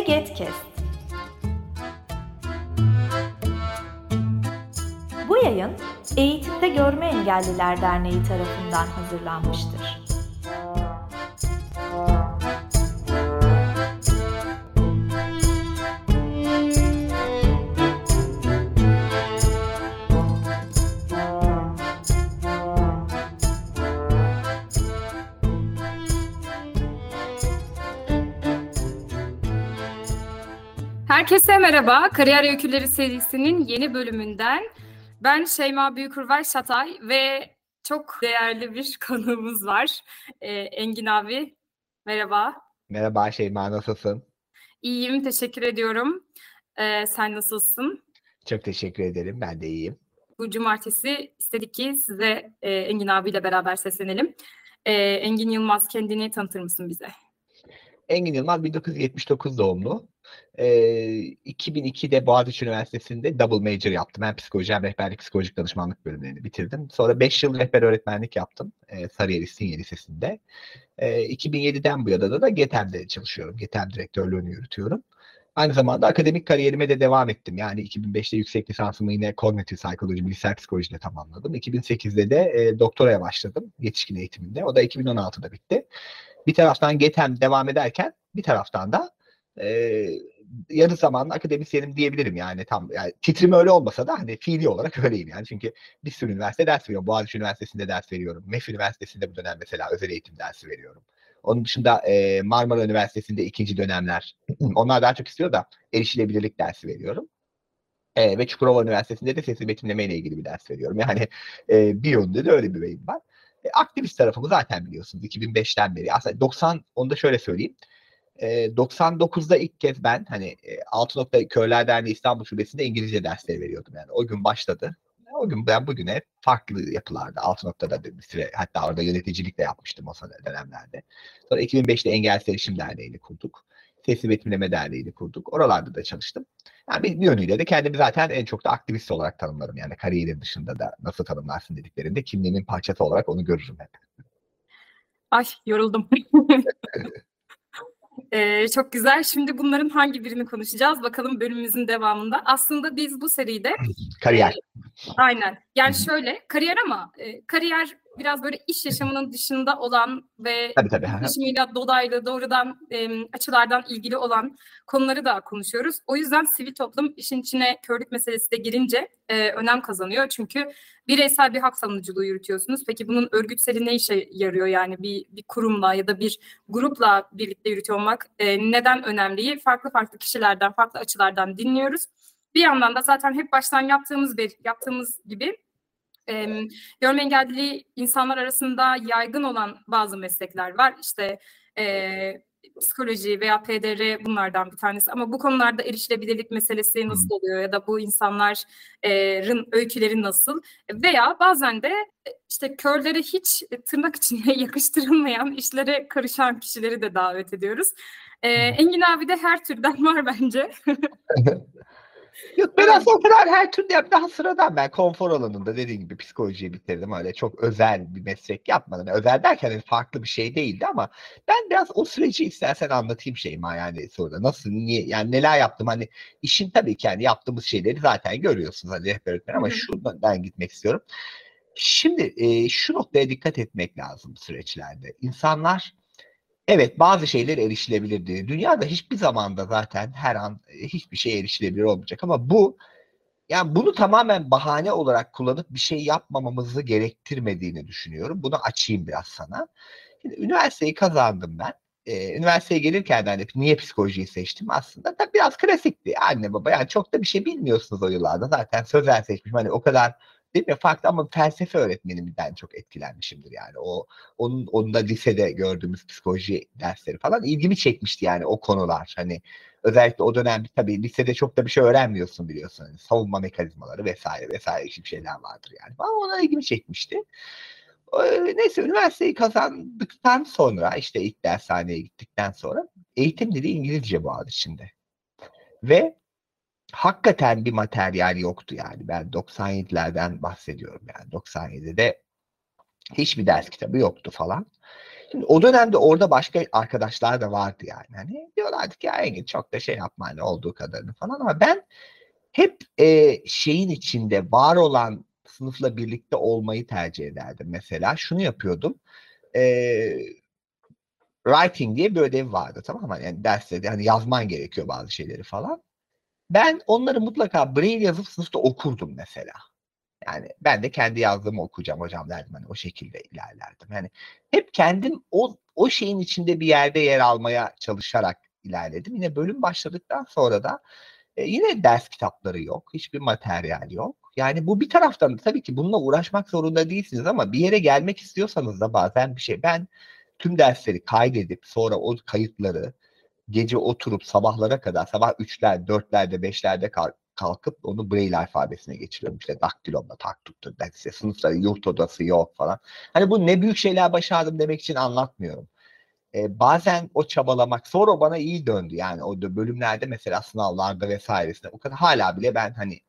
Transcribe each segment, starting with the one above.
E-Getkest Bu yayın Eğitimde Görme Engelliler Derneği tarafından hazırlanmıştır. Herkese merhaba. Kariyer Öyküleri serisinin yeni bölümünden ben Şeyma Büyükürvay Şatay ve çok değerli bir konuğumuz var. Ee, Engin abi, merhaba. Merhaba Şeyma, nasılsın? İyiyim, teşekkür ediyorum. Ee, sen nasılsın? Çok teşekkür ederim, ben de iyiyim. Bu cumartesi istedik ki size e, Engin abiyle beraber seslenelim. E, Engin Yılmaz kendini tanıtır mısın bize? Engin Yılmaz 1979 doğumlu. Ee, 2002'de Boğaziçi Üniversitesi'nde double major yaptım. Hem psikoloji hem rehberlik psikolojik danışmanlık bölümlerini bitirdim. Sonra 5 yıl rehber öğretmenlik yaptım e, Sarıyer İstinye Lisesi'nde. E, 2007'den bu yana da, da GETEM'de çalışıyorum. GETEM direktörlüğünü yürütüyorum. Aynı zamanda akademik kariyerime de devam ettim. Yani 2005'te yüksek lisansımı yine kognitif psikoloji, bilişsel psikolojide tamamladım. 2008'de de e, doktoraya başladım yetişkin eğitiminde. O da 2016'da bitti. Bir taraftan GETEM devam ederken bir taraftan da e, yarı zamanlı akademisyenim diyebilirim yani tam yani titrim öyle olmasa da hani fiili olarak öyleyim yani çünkü bir sürü üniversite ders veriyorum. Boğaziçi Üniversitesi'nde ders veriyorum. MEF Üniversitesi'nde bu dönem mesela özel eğitim dersi veriyorum. Onun dışında e, Marmara Üniversitesi'nde ikinci dönemler. Onlar daha çok istiyor da erişilebilirlik dersi veriyorum. E, ve Çukurova Üniversitesi'nde de sesli betimleme ile ilgili bir ders veriyorum. Yani e, bir yönde de öyle bir beyim var. E, aktivist tarafımı zaten biliyorsunuz 2005'ten beri. Aslında 90, onu da şöyle söyleyeyim. E, 99'da ilk kez ben hani e, Altınok'ta Körler Derneği İstanbul Şubesi'nde İngilizce dersleri veriyordum. Yani o gün başladı. O gün ben bugüne farklı yapılarda Altınok'ta da bir süre hatta orada yöneticilik de yapmıştım o dönemlerde. Sonra 2005'te Engelsiz Erişim Derneği'ni kurduk. Sesli Betimleme Derneği'ni kurduk. Oralarda da çalıştım. Yani bir yönüyle de kendimi zaten en çok da aktivist olarak tanımlarım. Yani kariyerin dışında da nasıl tanımlarsın dediklerinde kimliğimin parçası olarak onu görürüm hep. Ay yoruldum. Ee, çok güzel. Şimdi bunların hangi birini konuşacağız? Bakalım bölümümüzün devamında. Aslında biz bu seride... Kariyer. E, aynen. Yani şöyle kariyer ama e, kariyer biraz böyle iş yaşamının dışında olan ve tabii, tabii. yaşamıyla dolaylı doğrudan e, açılardan ilgili olan konuları da konuşuyoruz. O yüzden sivil toplum işin içine körlük meselesi de girince e, önem kazanıyor. Çünkü bireysel bir hak savunuculuğu yürütüyorsunuz. Peki bunun örgütseli ne işe yarıyor? Yani bir, bir kurumla ya da bir grupla birlikte yürütüyor olmak e, neden önemli? Farklı farklı kişilerden, farklı açılardan dinliyoruz. Bir yandan da zaten hep baştan yaptığımız bir yaptığımız gibi e, görme engelli insanlar arasında yaygın olan bazı meslekler var. İşte e, psikoloji veya PDR bunlardan bir tanesi. Ama bu konularda erişilebilirlik meselesi nasıl oluyor ya da bu insanların öyküleri nasıl? Veya bazen de işte körlere hiç tırnak içine yakıştırılmayan işlere karışan kişileri de davet ediyoruz. Ee, Engin abi de her türden var bence. Yok ben aslında o kadar her türlü yap daha sıradan ben konfor alanında dediğim gibi psikolojiyi bitirdim öyle çok özel bir meslek yapmadım. Yani özel derken yani farklı bir şey değildi ama ben biraz o süreci istersen anlatayım şeyima yani sonra nasıl niye yani neler yaptım hani işin tabii ki yani yaptığımız şeyleri zaten görüyorsunuz hani rehber öğretmen ama şuradan gitmek istiyorum. Şimdi e, şu noktaya dikkat etmek lazım süreçlerde. İnsanlar Evet bazı şeyler erişilebilirdi. Dünyada hiçbir zamanda zaten her an e, hiçbir şey erişilebilir olmayacak ama bu yani bunu tamamen bahane olarak kullanıp bir şey yapmamamızı gerektirmediğini düşünüyorum. Bunu açayım biraz sana. Şimdi üniversiteyi kazandım ben. Ee, üniversiteye gelirken de hani niye psikolojiyi seçtim aslında da biraz klasikti anne baba yani çok da bir şey bilmiyorsunuz o yıllarda zaten sözel seçmişim hani o kadar değil mi? Farklı ama felsefe öğretmenimden çok etkilenmişimdir yani. O onun onun da lisede gördüğümüz psikoloji dersleri falan ilgimi çekmişti yani o konular. Hani özellikle o dönem tabii lisede çok da bir şey öğrenmiyorsun biliyorsun. Hani savunma mekanizmaları vesaire vesaire gibi şeyler vardır yani. Ama ona ilgimi çekmişti. Neyse üniversiteyi kazandıktan sonra işte ilk dershaneye gittikten sonra eğitim dili İngilizce bu içinde. Ve hakikaten bir materyal yoktu yani. Ben 97'lerden bahsediyorum yani. 97'de hiçbir ders kitabı yoktu falan. Şimdi o dönemde orada başka arkadaşlar da vardı yani. Hani diyorlardı ki ya Engin çok da şey yapma hani olduğu kadarını falan ama ben hep e, şeyin içinde var olan sınıfla birlikte olmayı tercih ederdim. Mesela şunu yapıyordum. E, writing diye bir ödev vardı tamam mı? Yani derste de hani yazman gerekiyor bazı şeyleri falan. Ben onları mutlaka braille yazıp sınıfta okurdum mesela. Yani ben de kendi yazdığımı okuyacağım hocam derdim hani o şekilde ilerlerdim. Yani hep kendim o o şeyin içinde bir yerde yer almaya çalışarak ilerledim. Yine bölüm başladıktan sonra da e, yine ders kitapları yok. Hiçbir materyal yok. Yani bu bir taraftan da tabii ki bununla uğraşmak zorunda değilsiniz ama bir yere gelmek istiyorsanız da bazen bir şey. Ben tüm dersleri kaydedip sonra o kayıtları gece oturup sabahlara kadar sabah 3'ler, 4'lerde, 5'lerde kalkıp onu Braille alfabesine geçiriyorum. İşte daktilomla tak tuttur. İşte sınıfta yurt odası yok falan. Hani bu ne büyük şeyler başardım demek için anlatmıyorum. Ee, bazen o çabalamak sonra bana iyi döndü. Yani o bölümlerde mesela sınavlarda vesairesinde o kadar hala bile ben hani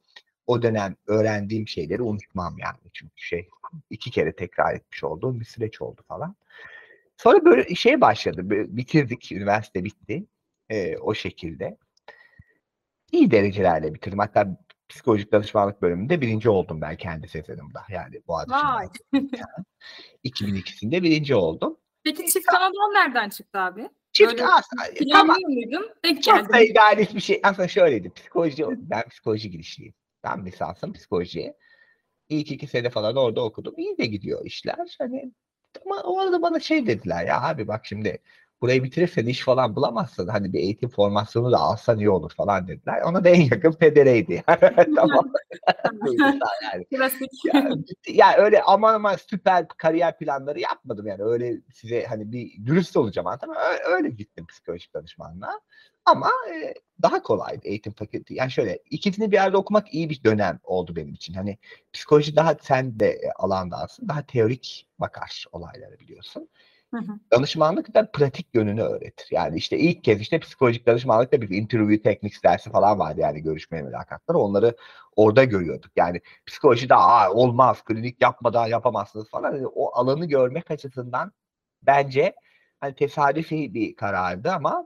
o dönem öğrendiğim şeyleri unutmam yani. Çünkü şey iki kere tekrar etmiş olduğum bir süreç oldu falan. Sonra böyle şey başladı. Bitirdik. Üniversite bitti. Ee, o şekilde. İyi derecelerle bitirdim. Hatta psikolojik danışmanlık bölümünde birinci oldum ben kendi sezonumda. Yani bu Vay. 2002'sinde birinci oldum. Peki çift kanadon nereden çıktı abi? Çift aslında tamam. muydun? Denk Çok da idealist bir şey. Aslında şöyleydi. Psikoloji, ben psikoloji girişliyim. Ben lisansım psikolojiye. İlk iki sene falan orada okudum. İyi de gidiyor işler. Hani ama o arada bana şey dediler ya abi bak şimdi burayı bitirirsen iş falan bulamazsın. Hani bir eğitim formasyonu da alsan iyi olur falan dediler. Ona da en yakın pedereydi. tamam. yani. Yani, yani öyle aman aman süper kariyer planları yapmadım yani. Öyle size hani bir dürüst olacağım anladın öyle, öyle gittim psikolojik danışmanlığa. Ama e, daha kolaydı eğitim fakültesi. Yani şöyle ikisini bir yerde okumak iyi bir dönem oldu benim için. Hani psikoloji daha sen de e, alandasın. Daha teorik bakar olaylara biliyorsun. Hı hı. Danışmanlık da pratik yönünü öğretir. Yani işte ilk kez işte psikolojik danışmanlıkta bir interview techniques dersi falan vardı yani görüşme mülakatları. Onları orada görüyorduk. Yani psikolojide Aa, olmaz, klinik yapmadan yapamazsınız falan. Yani o alanı görmek açısından bence hani tesadüfi bir karardı ama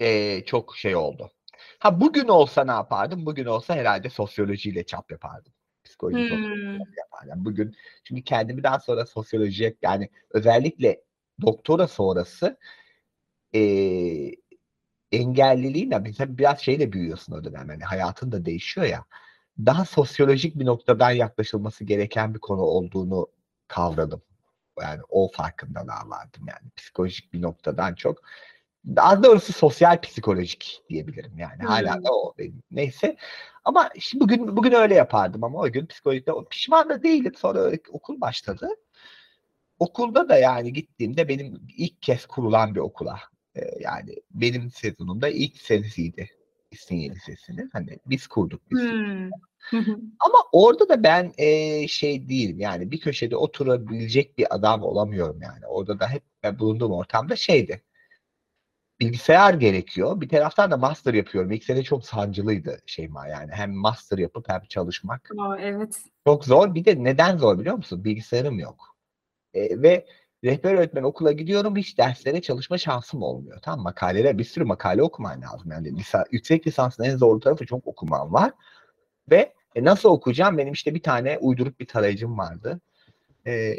e, çok şey oldu. Ha bugün olsa ne yapardım? Bugün olsa herhalde sosyolojiyle çap yapardım. Psikoloji hmm. yapardım. bugün çünkü kendimi daha sonra sosyolojiye yani özellikle doktora sonrası e, engelliliğin mesela biraz şeyle büyüyorsun o dönem. Yani hayatın da değişiyor ya. Daha sosyolojik bir noktadan yaklaşılması gereken bir konu olduğunu kavradım. Yani o farkındalığa vardım yani. Psikolojik bir noktadan çok daha doğrusu sosyal psikolojik diyebilirim yani. Hmm. Hala da o benim. Neyse. Ama şimdi bugün bugün öyle yapardım ama o gün psikolojide pişman da değilim. Sonra okul başladı. Okulda da yani gittiğimde benim ilk kez kurulan bir okula. Ee, yani benim sezonumda ilk senesiydi İstinye Lisesi'nin. Hani biz kurduk. Biz hmm. Ama orada da ben e, şey değilim yani bir köşede oturabilecek bir adam olamıyorum yani. Orada da hep ben bulunduğum ortamda şeydi bilgisayar gerekiyor. Bir taraftan da master yapıyorum. İlk sene çok sancılıydı Şeyma yani. Hem master yapıp hem çalışmak. Aa, evet. Çok zor. Bir de neden zor biliyor musun? Bilgisayarım yok. E, ve rehber öğretmen okula gidiyorum hiç derslere çalışma şansım olmuyor. Tam makalelere bir sürü makale okuman lazım. Yani lisa, yüksek lisansın en zor tarafı çok okuman var. Ve e, nasıl okuyacağım? Benim işte bir tane uydurup bir tarayıcım vardı. E,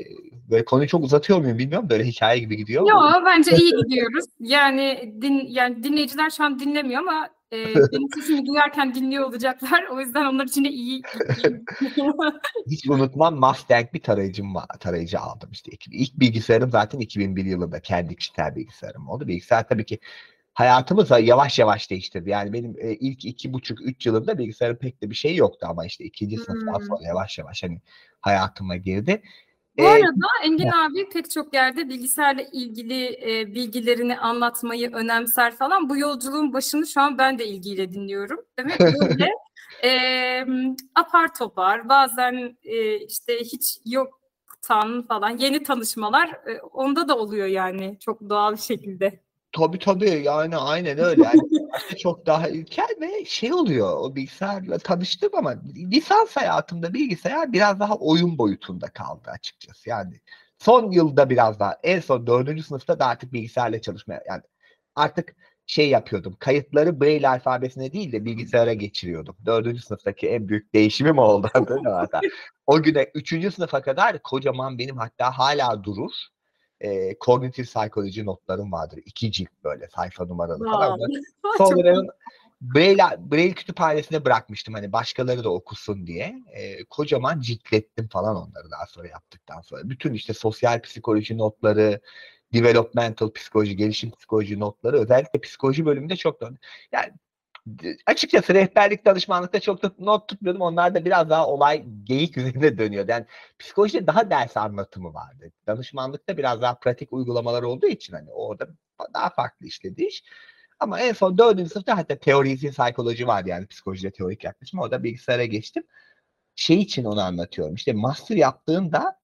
böyle konuyu çok uzatıyor muyum bilmiyorum. Böyle hikaye gibi gidiyor. Yok bence iyi gidiyoruz. Yani din yani dinleyiciler şu an dinlemiyor ama e, benim sesimi duyarken dinliyor olacaklar. O yüzden onlar için de iyi. Hiç unutmam Mustang bir tarayıcım var, tarayıcı aldım işte. İlk bilgisayarım zaten 2001 yılında kendi kişisel bilgisayarım oldu. Bilgisayar tabii ki hayatımızı yavaş yavaş değiştirdi. Yani benim e, ilk iki buçuk üç yılında bilgisayarın pek de bir şey yoktu ama işte ikinci sınıftan hmm. sonra yavaş yavaş hani hayatıma girdi. Bu ee, arada Engin ya. abi pek çok yerde bilgisayarla ilgili e, bilgilerini anlatmayı önemser falan. Bu yolculuğun başını şu an ben de ilgiyle dinliyorum. Demek böyle e, apar topar bazen e, işte hiç yoktan falan yeni tanışmalar e, onda da oluyor yani çok doğal bir şekilde. Tabii tabii yani aynen öyle. Yani çok daha ilkel ve şey oluyor o bilgisayarla tanıştım ama lisans hayatımda bilgisayar biraz daha oyun boyutunda kaldı açıkçası. Yani Son yılda biraz daha en son dördüncü sınıfta da artık bilgisayarla çalışmaya yani artık şey yapıyordum. Kayıtları Braille alfabesine değil de bilgisayara geçiriyordum. Dördüncü sınıftaki en büyük değişimim oldu. o güne üçüncü sınıfa kadar kocaman benim hatta hala durur. E, kognitif psikoloji notlarım vardır. İki cilt böyle sayfa numaralı falan. Sonra Braille, Braille kütüphanesine bırakmıştım hani başkaları da okusun diye. E, kocaman ciltlettim falan onları daha sonra yaptıktan sonra. Bütün işte sosyal psikoloji notları, developmental psikoloji, gelişim psikoloji notları özellikle psikoloji bölümünde çok da yani açıkçası rehberlik danışmanlıkta çok da not tutmuyordum. Onlar da biraz daha olay geyik üzerinde dönüyor. Yani psikolojide daha ders anlatımı vardı. Danışmanlıkta biraz daha pratik uygulamalar olduğu için hani orada daha farklı işledi iş. Ama en son dördüncü sınıfta hatta teorisi psikoloji vardı yani psikolojide teorik yaklaşım. Orada bilgisayara geçtim. Şey için onu anlatıyorum. İşte master yaptığında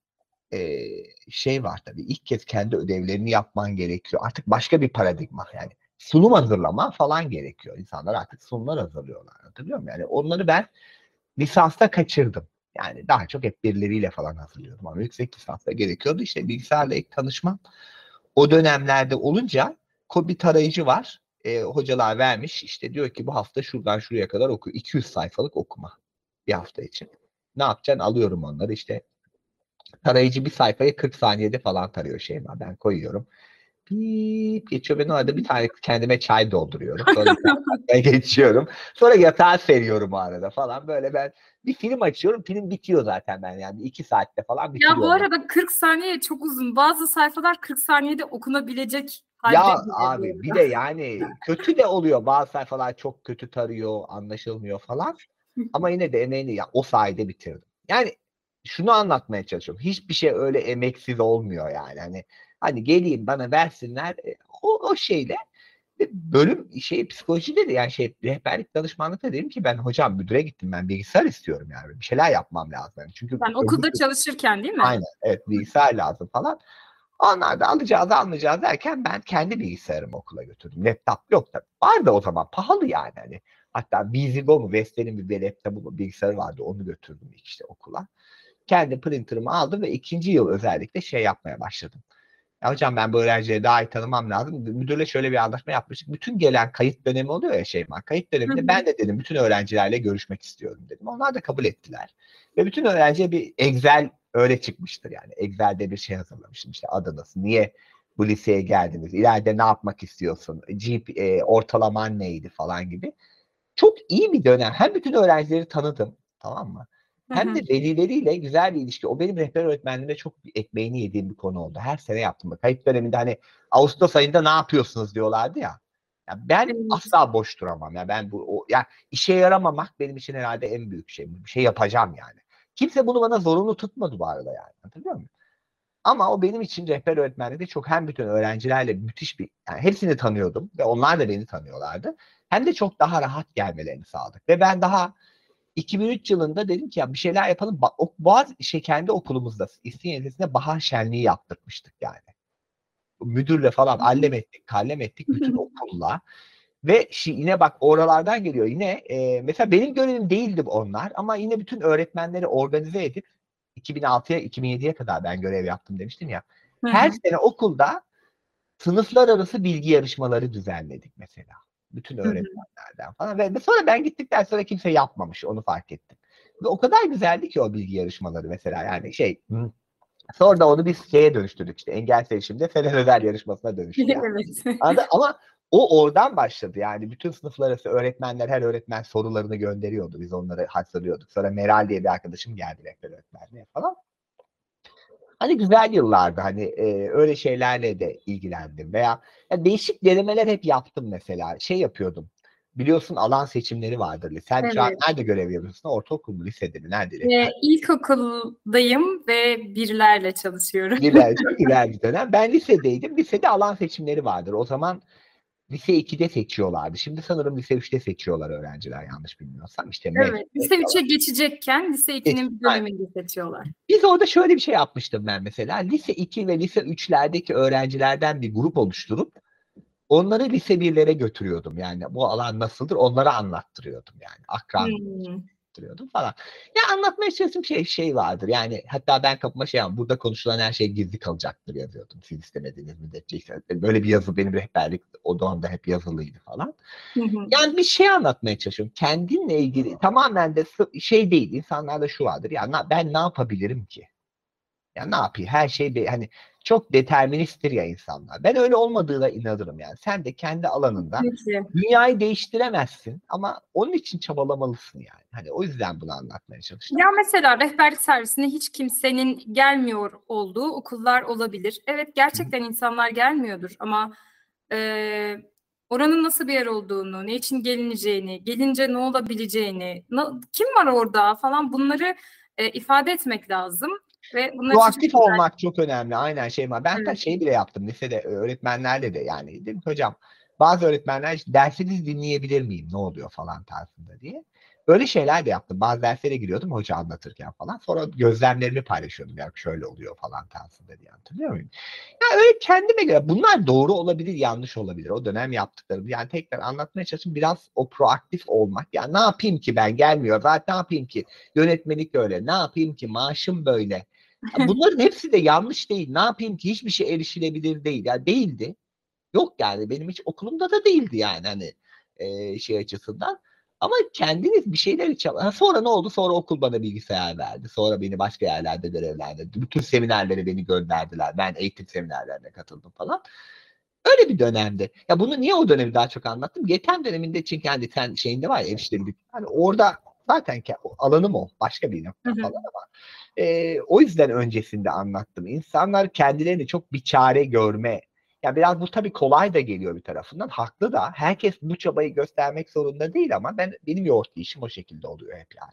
e, şey var tabii ilk kez kendi ödevlerini yapman gerekiyor. Artık başka bir paradigma yani sunum hazırlama falan gerekiyor. İnsanlar artık sunumlar hazırlıyorlar. Hatırlıyor musun? Yani onları ben lisansta kaçırdım. Yani daha çok hep birileriyle falan hazırlıyordum ama yüksek lisansta gerekiyordu. İşte bilgisayarla ilk tanışmam o dönemlerde olunca bir tarayıcı var. E, hocalar vermiş. İşte diyor ki bu hafta şuradan şuraya kadar oku. 200 sayfalık okuma bir hafta için. Ne yapacaksın? Alıyorum onları işte tarayıcı bir sayfayı 40 saniyede falan tarıyor şey. Ben koyuyorum. Bip geçiyor. Ben orada bir tane kendime çay dolduruyorum. Sonra geçiyorum. Sonra yatağa seriyorum o arada falan. Böyle ben bir film açıyorum. Film bitiyor zaten ben yani. iki saatte falan bitiyor. Ya bu arada 40 saniye çok uzun. Bazı sayfalar 40 saniyede okunabilecek ya abi bir de yani kötü de oluyor. Bazı sayfalar çok kötü tarıyor, anlaşılmıyor falan. Ama yine de emeğini ya o sayede bitirdim. Yani şunu anlatmaya çalışıyorum. Hiçbir şey öyle emeksiz olmuyor yani. Hani hani geleyim bana versinler e, o, o şeyle bölüm şey psikolojide de yani şey rehberlik danışmanlıkta dedim ki ben hocam müdüre gittim ben bilgisayar istiyorum yani bir şeyler yapmam lazım. Yani çünkü ben okulda öbür, çalışırken değil mi? Aynen evet bilgisayar lazım falan. Onlar da alacağız almayacağız derken ben kendi bilgisayarımı okula götürdüm. Laptop yok da vardı o zaman pahalı yani hani. Hatta Vizigo mu Vestel'in bir laptopu bilgisayarı vardı onu götürdüm işte okula kendi printer'ımı aldım ve ikinci yıl özellikle şey yapmaya başladım. Ya hocam ben bu öğrencileri daha iyi tanımam lazım. Müdürle şöyle bir anlaşma yapmıştık. Bütün gelen kayıt dönemi oluyor ya Şeyma. Kayıt döneminde ben de dedim bütün öğrencilerle görüşmek istiyorum dedim. Onlar da kabul ettiler. Ve bütün öğrenciye bir Excel öyle çıkmıştır yani. Excel'de bir şey hazırlamıştım işte adınız. Niye bu liseye geldiniz? İleride ne yapmak istiyorsun? GP, e, ortalaman neydi falan gibi. Çok iyi bir dönem. Hem bütün öğrencileri tanıdım. Tamam mı? Hem de velileriyle güzel bir ilişki. O benim rehber öğretmenliğimde çok ekmeğini yediğim bir konu oldu. Her sene yaptım. Kayıt döneminde hani Ağustos ayında ne yapıyorsunuz diyorlardı ya. ya ben asla boş duramam. Ya ben bu o, ya işe yaramamak benim için herhalde en büyük şey. Bir şey yapacağım yani. Kimse bunu bana zorunlu tutmadı bu arada yani. Hatırlıyor musun? Ama o benim için rehber öğretmenlikte çok hem bütün öğrencilerle müthiş bir yani hepsini tanıyordum ve onlar da beni tanıyorlardı. Hem de çok daha rahat gelmelerini sağladık. Ve ben daha 2003 yılında dedim ki ya bir şeyler yapalım. O, Boğaz şey kendi okulumuzda İstinye bahar şenliği yaptırmıştık yani. Müdürle falan allem ettik, kallem ettik bütün okulla. Ve şi, yine bak oralardan geliyor. Yine e, mesela benim görevim değildi onlar ama yine bütün öğretmenleri organize edip 2006'ya 2007'ye kadar ben görev yaptım demiştim ya. Her sene okulda sınıflar arası bilgi yarışmaları düzenledik mesela. Bütün öğretmenlerden falan. Ve sonra ben gittikten sonra kimse yapmamış. Onu fark ettim. Ve o kadar güzeldi ki o bilgi yarışmaları mesela. Yani şey Sonra da onu biz şeye dönüştürdük işte engel seçimde Fener Özel yarışmasına dönüştü. Yani. evet. Ama o oradan başladı yani bütün sınıflar arası öğretmenler her öğretmen sorularını gönderiyordu. Biz onları hazırlıyorduk. Sonra Meral diye bir arkadaşım geldi rehber öğretmenliğe falan. Hani güzel yıllardı hani e, öyle şeylerle de ilgilendim veya ya değişik denemeler hep yaptım mesela. Şey yapıyordum. Biliyorsun alan seçimleri vardır. Sen evet. şu an nerede görev yapıyorsun? Ortaokul mu, lisede mi? Nerede? Ee, ilkokuldayım ve birlerle çalışıyorum. Birler, çok bir dönem. Ben lisedeydim. Lisede alan seçimleri vardır. O zaman lise 2'de seçiyorlardı. Şimdi sanırım lise 3'te seçiyorlar öğrenciler yanlış bilmiyorsam. İşte evet. Lise 3'e geçecekken lise 2'nin bir döneminde seçiyorlar. Biz orada şöyle bir şey yapmıştım ben mesela. Lise 2 ve lise 3'lerdeki öğrencilerden bir grup oluşturup onları lise 1'lere götürüyordum. Yani bu alan nasıldır onlara anlattırıyordum yani. Akran. Hmm. Yaptırıyordum falan. Ya anlatmaya çalıştığım şey şey vardır. Yani hatta ben kapıma şey yapayım, burada konuşulan her şey gizli kalacaktır yazıyordum. Siz istemediğiniz müddetçe. işte Böyle bir yazı benim rehberlik o dönemde hep yazılıydı falan. Hı hı. Yani bir şey anlatmaya çalışıyorum. Kendinle ilgili tamamen de şey değil. İnsanlarda şu vardır. Ya ben ne yapabilirim ki? Ya ne yapayım? Her şey bir hani çok deterministtir ya insanlar. Ben öyle olmadığına inanırım yani. Sen de kendi alanında Peki. dünyayı değiştiremezsin ama onun için çabalamalısın yani. Hani o yüzden bunu anlatmaya çalıştım. Ya mesela rehberlik servisine hiç kimsenin gelmiyor olduğu okullar olabilir. Evet gerçekten insanlar gelmiyordur ama e, oranın nasıl bir yer olduğunu, ne için gelineceğini, gelince ne olabileceğini, na- kim var orada falan bunları e, ifade etmek lazım. Ve bunlar Proaktif olmak çok önemli. Aynen şey var. Ben Evet. şey bile yaptım lisede öğretmenlerle de yani. Dedim hocam bazı öğretmenler işte, dersinizi dinleyebilir miyim ne oluyor falan tarzında diye. Öyle şeyler de yaptım. Bazı derslere giriyordum hoca anlatırken falan. Sonra gözlemlerimi paylaşıyordum. Ya şöyle oluyor falan tarzında diye hatırlıyor muyum? Ya öyle kendime göre bunlar doğru olabilir, yanlış olabilir. O dönem yaptıklarım. Yani tekrar anlatmaya çalıştım. Biraz o proaktif olmak. Ya ne yapayım ki ben gelmiyor. Zaten ne yapayım ki? Yönetmelik öyle. Ne yapayım ki? Maaşım böyle. Bunların hepsi de yanlış değil. Ne yapayım ki? Hiçbir şey erişilebilir değil. Ya değildi. Yok yani benim hiç okulumda da değildi yani hani e, şey açısından. Ama kendiniz bir şeyler için. Ha, sonra ne oldu? Sonra okul bana bilgisayar verdi. Sonra beni başka yerlerde görevlendirdi. Bütün seminerlere beni gönderdiler. Ben eğitim seminerlerine katıldım falan. Öyle bir dönemdi. Ya bunu niye o dönemi daha çok anlattım? Geçen döneminde çünkü hani sen şeyinde var ya erişilebilir. Hani orada zaten alanım o. Başka bir falan ama e, o yüzden öncesinde anlattım. İnsanlar kendilerini çok bir çare görme. Ya biraz bu tabii kolay da geliyor bir tarafından. Haklı da. Herkes bu çabayı göstermek zorunda değil ama ben benim yoğurt işim o şekilde oluyor hep yani.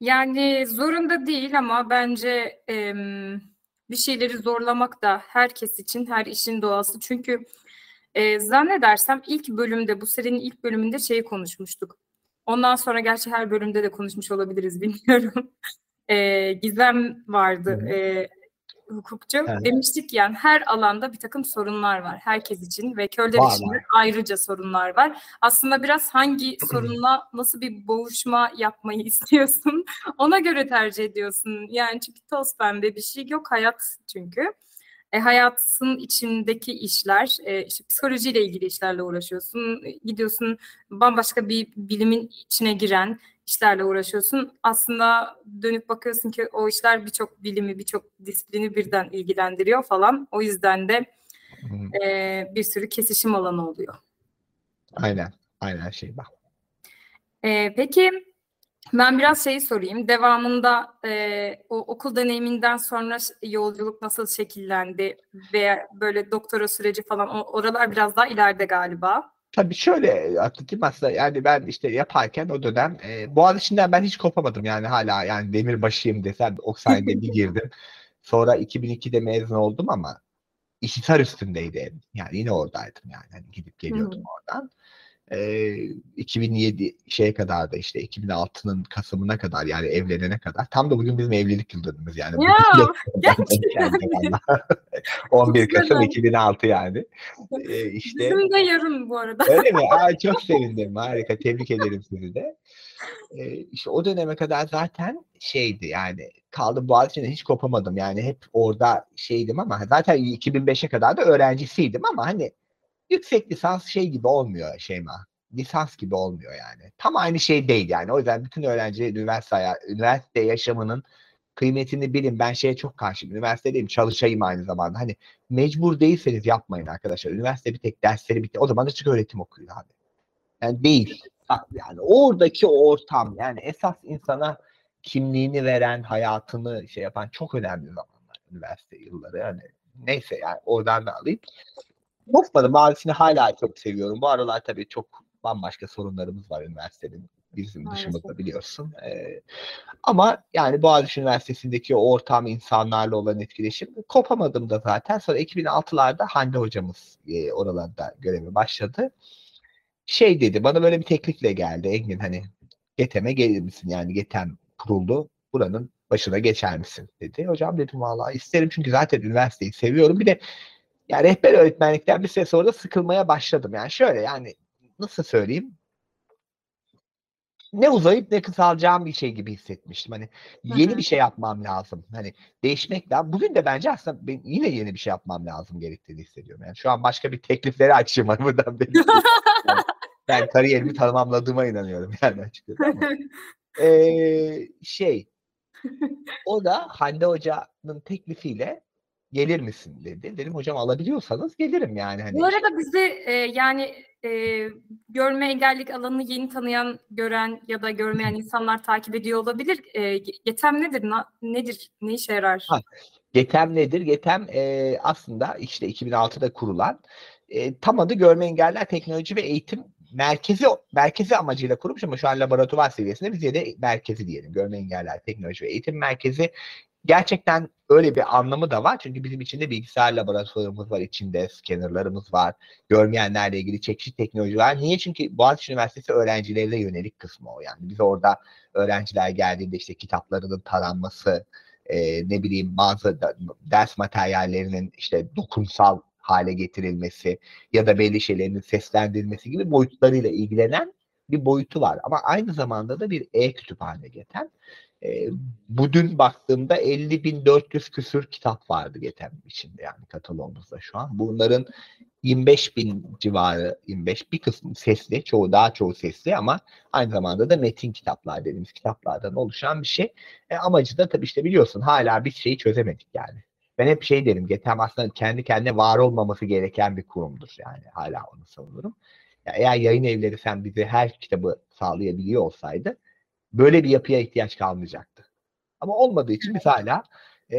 Yani zorunda değil ama bence em, bir şeyleri zorlamak da herkes için her işin doğası. Çünkü e, zannedersem ilk bölümde bu serinin ilk bölümünde şeyi konuşmuştuk. Ondan sonra gerçi her bölümde de konuşmuş olabiliriz bilmiyorum. E, Gizem vardı e, hukukçu. Hı. Demiştik yani her alanda bir takım sorunlar var herkes için ve körler Var, için de ayrıca sorunlar var. Aslında biraz hangi sorunla nasıl bir boğuşma yapmayı istiyorsun ona göre tercih ediyorsun. Yani çünkü toz pembe bir şey yok hayat çünkü. E, hayatın içindeki işler, e, işte psikolojiyle ilgili işlerle uğraşıyorsun. E, Gidiyorsun bambaşka bir bilimin içine giren işlerle uğraşıyorsun. Aslında dönüp bakıyorsun ki o işler birçok bilimi, birçok disiplini birden ilgilendiriyor falan. O yüzden de e, bir sürü kesişim alanı oluyor. Aynen. Aynen şey bak. Ee, peki ben biraz şeyi sorayım. Devamında e, o okul deneyiminden sonra yolculuk nasıl şekillendi veya böyle doktora süreci falan oralar biraz daha ileride galiba. Tabii şöyle atlatayım aslında yani ben işte yaparken o dönem e, Boğaziçi'nden ben hiç kopamadım yani hala yani demirbaşıyım desem o sayede bir girdim. Sonra 2002'de mezun oldum ama İşsar üstündeydi. Yani yine oradaydım yani. Hani gidip geliyordum oradan. Ee, 2007 şeye kadar da işte 2006'nın Kasım'ına kadar yani evlenene kadar. Tam da bugün bizim evlilik yıl dönümümüz yani. Ya, gerçekten. 11 Kasım Güzel. 2006 yani. Ee, işte Bizim de yarın bu arada. Öyle mi? Aa, çok sevindim. Harika. Tebrik ederim sizi de. Ee, işte o döneme kadar zaten şeydi yani kaldım Boğaziçi'nden hiç kopamadım. Yani hep orada şeydim ama zaten 2005'e kadar da öğrencisiydim ama hani yüksek lisans şey gibi olmuyor Şeyma. Lisans gibi olmuyor yani. Tam aynı şey değil yani. O yüzden bütün öğrenci üniversite, üniversite yaşamının kıymetini bilin. Ben şeye çok karşıyım. Üniversitedeyim, çalışayım aynı zamanda. Hani mecbur değilseniz yapmayın arkadaşlar. Üniversite bir tek dersleri bitti. O zaman açık öğretim okuyun abi. Yani değil. Yani oradaki ortam yani esas insana kimliğini veren, hayatını şey yapan çok önemli zamanlar üniversite yılları. Yani neyse yani oradan da alayım. Kopmadım. Mavisini hala çok seviyorum. Bu aralar tabii çok bambaşka sorunlarımız var üniversitenin. Bizim Maalesef. dışımızda biliyorsun. Ee, ama yani Boğaziçi Üniversitesi'ndeki o ortam insanlarla olan etkileşim kopamadım da zaten. Sonra 2006'larda Hande hocamız e, oralarda göreve başladı. Şey dedi bana böyle bir teklifle geldi Engin hani GETEM'e gelir misin? Yani GETEM kuruldu. Buranın başına geçer misin? dedi. Hocam dedim vallahi isterim çünkü zaten üniversiteyi seviyorum. Bir de yani rehber öğretmenlikten bir süre sonra da sıkılmaya başladım. Yani şöyle yani nasıl söyleyeyim? ne uzayıp ne kısalacağım bir şey gibi hissetmiştim. Hani yeni bir şey yapmam lazım. Hani değişmek lazım. Bugün de bence aslında ben yine yeni bir şey yapmam lazım gerektiğini hissediyorum. Yani şu an başka bir teklifleri açayım hani buradan benim. yani, ben kariyerimi tamamladığıma inanıyorum yani açıkçası. Ama, ee, şey o da Hande Hoca'nın teklifiyle gelir misin dedi. Dedim hocam alabiliyorsanız gelirim yani. Hani Bu arada bizi e, yani e, görme engellilik alanını yeni tanıyan, gören ya da görmeyen insanlar takip ediyor olabilir. E, Yetem nedir? Na, nedir? Ne işe yarar? Ha, Getem nedir? Getem e, aslında işte 2006'da kurulan e, tam adı Görme Engeller Teknoloji ve Eğitim Merkezi merkezi amacıyla kurulmuş ama şu an laboratuvar seviyesinde biz de merkezi diyelim. Görme Engeller Teknoloji ve Eğitim Merkezi gerçekten öyle bir anlamı da var. Çünkü bizim içinde bilgisayar laboratuvarımız var, içinde scannerlarımız var. Görmeyenlerle ilgili çeşitli teknoloji var. Niye? Çünkü Boğaziçi Üniversitesi öğrencilerine yönelik kısmı o. Yani biz orada öğrenciler geldiğinde işte kitaplarının taranması, e, ne bileyim bazı da, ders materyallerinin işte dokunsal hale getirilmesi ya da belli şeylerin seslendirilmesi gibi boyutlarıyla ilgilenen bir boyutu var. Ama aynı zamanda da bir e-kütüphane geten. E, bu dün baktığımda 50.400 küsür kitap vardı geçen içinde yani katalogumuzda şu an. Bunların 25 bin civarı, 25 bir kısmı sesli, çoğu daha çoğu sesli ama aynı zamanda da metin kitaplar dediğimiz kitaplardan oluşan bir şey. E, amacı da tabii işte biliyorsun hala bir şeyi çözemedik yani. Ben hep şey derim, GETEM aslında kendi kendine var olmaması gereken bir kurumdur yani hala onu savunurum. Ya eğer yayın evleri sen bize her kitabı sağlayabiliyor olsaydı böyle bir yapıya ihtiyaç kalmayacaktı. Ama olmadığı için biz hala e,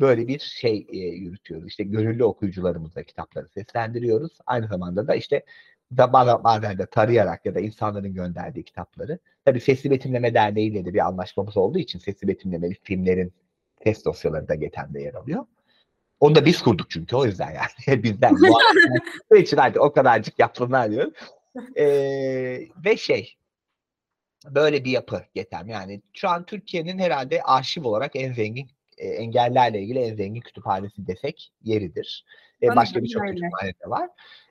böyle bir şey e, yürütüyoruz. İşte gönüllü okuyucularımızla kitapları seslendiriyoruz. Aynı zamanda da işte da bazen, bazen de tarayarak ya da insanların gönderdiği kitapları. Tabii Sesli Betimleme Derneği ile de bir anlaşmamız olduğu için sesli betimlemeli filmlerin test dosyaları da GETEM'de yer alıyor. Onu da biz kurduk çünkü o yüzden yani. Bizden. Bu için hadi o kadarcık yapsınlar diyorum. Ee, ve şey böyle bir yapı GETEM. Yani şu an Türkiye'nin herhalde arşiv olarak en zengin e, engellerle ilgili en zengin kütüphanesi desek yeridir. E, başka birçok kütüphane de var.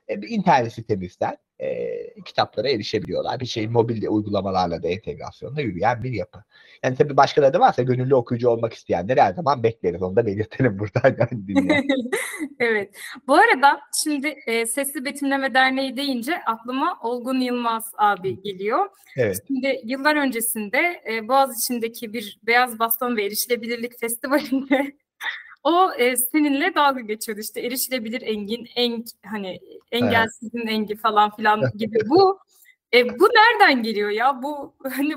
E, internet sitemizden e, kitaplara erişebiliyorlar. Bir şey mobil uygulamalarla da entegrasyonda yürüyen bir yapı. Yani tabii başkaları da varsa gönüllü okuyucu olmak isteyenleri her zaman bekleriz. Onu da belirtelim buradan. Yani evet. Bu arada şimdi e, Sesli Betimleme Derneği deyince aklıma Olgun Yılmaz abi geliyor. Evet. Şimdi yıllar öncesinde e, Boğaziçi'ndeki bir Beyaz Baston ve Erişilebilirlik Festivali'nde o e, seninle dalga geçiyordu işte erişilebilir engin, eng hani engelsizin evet. engi falan filan gibi. Bu e, bu nereden geliyor ya? Bu hani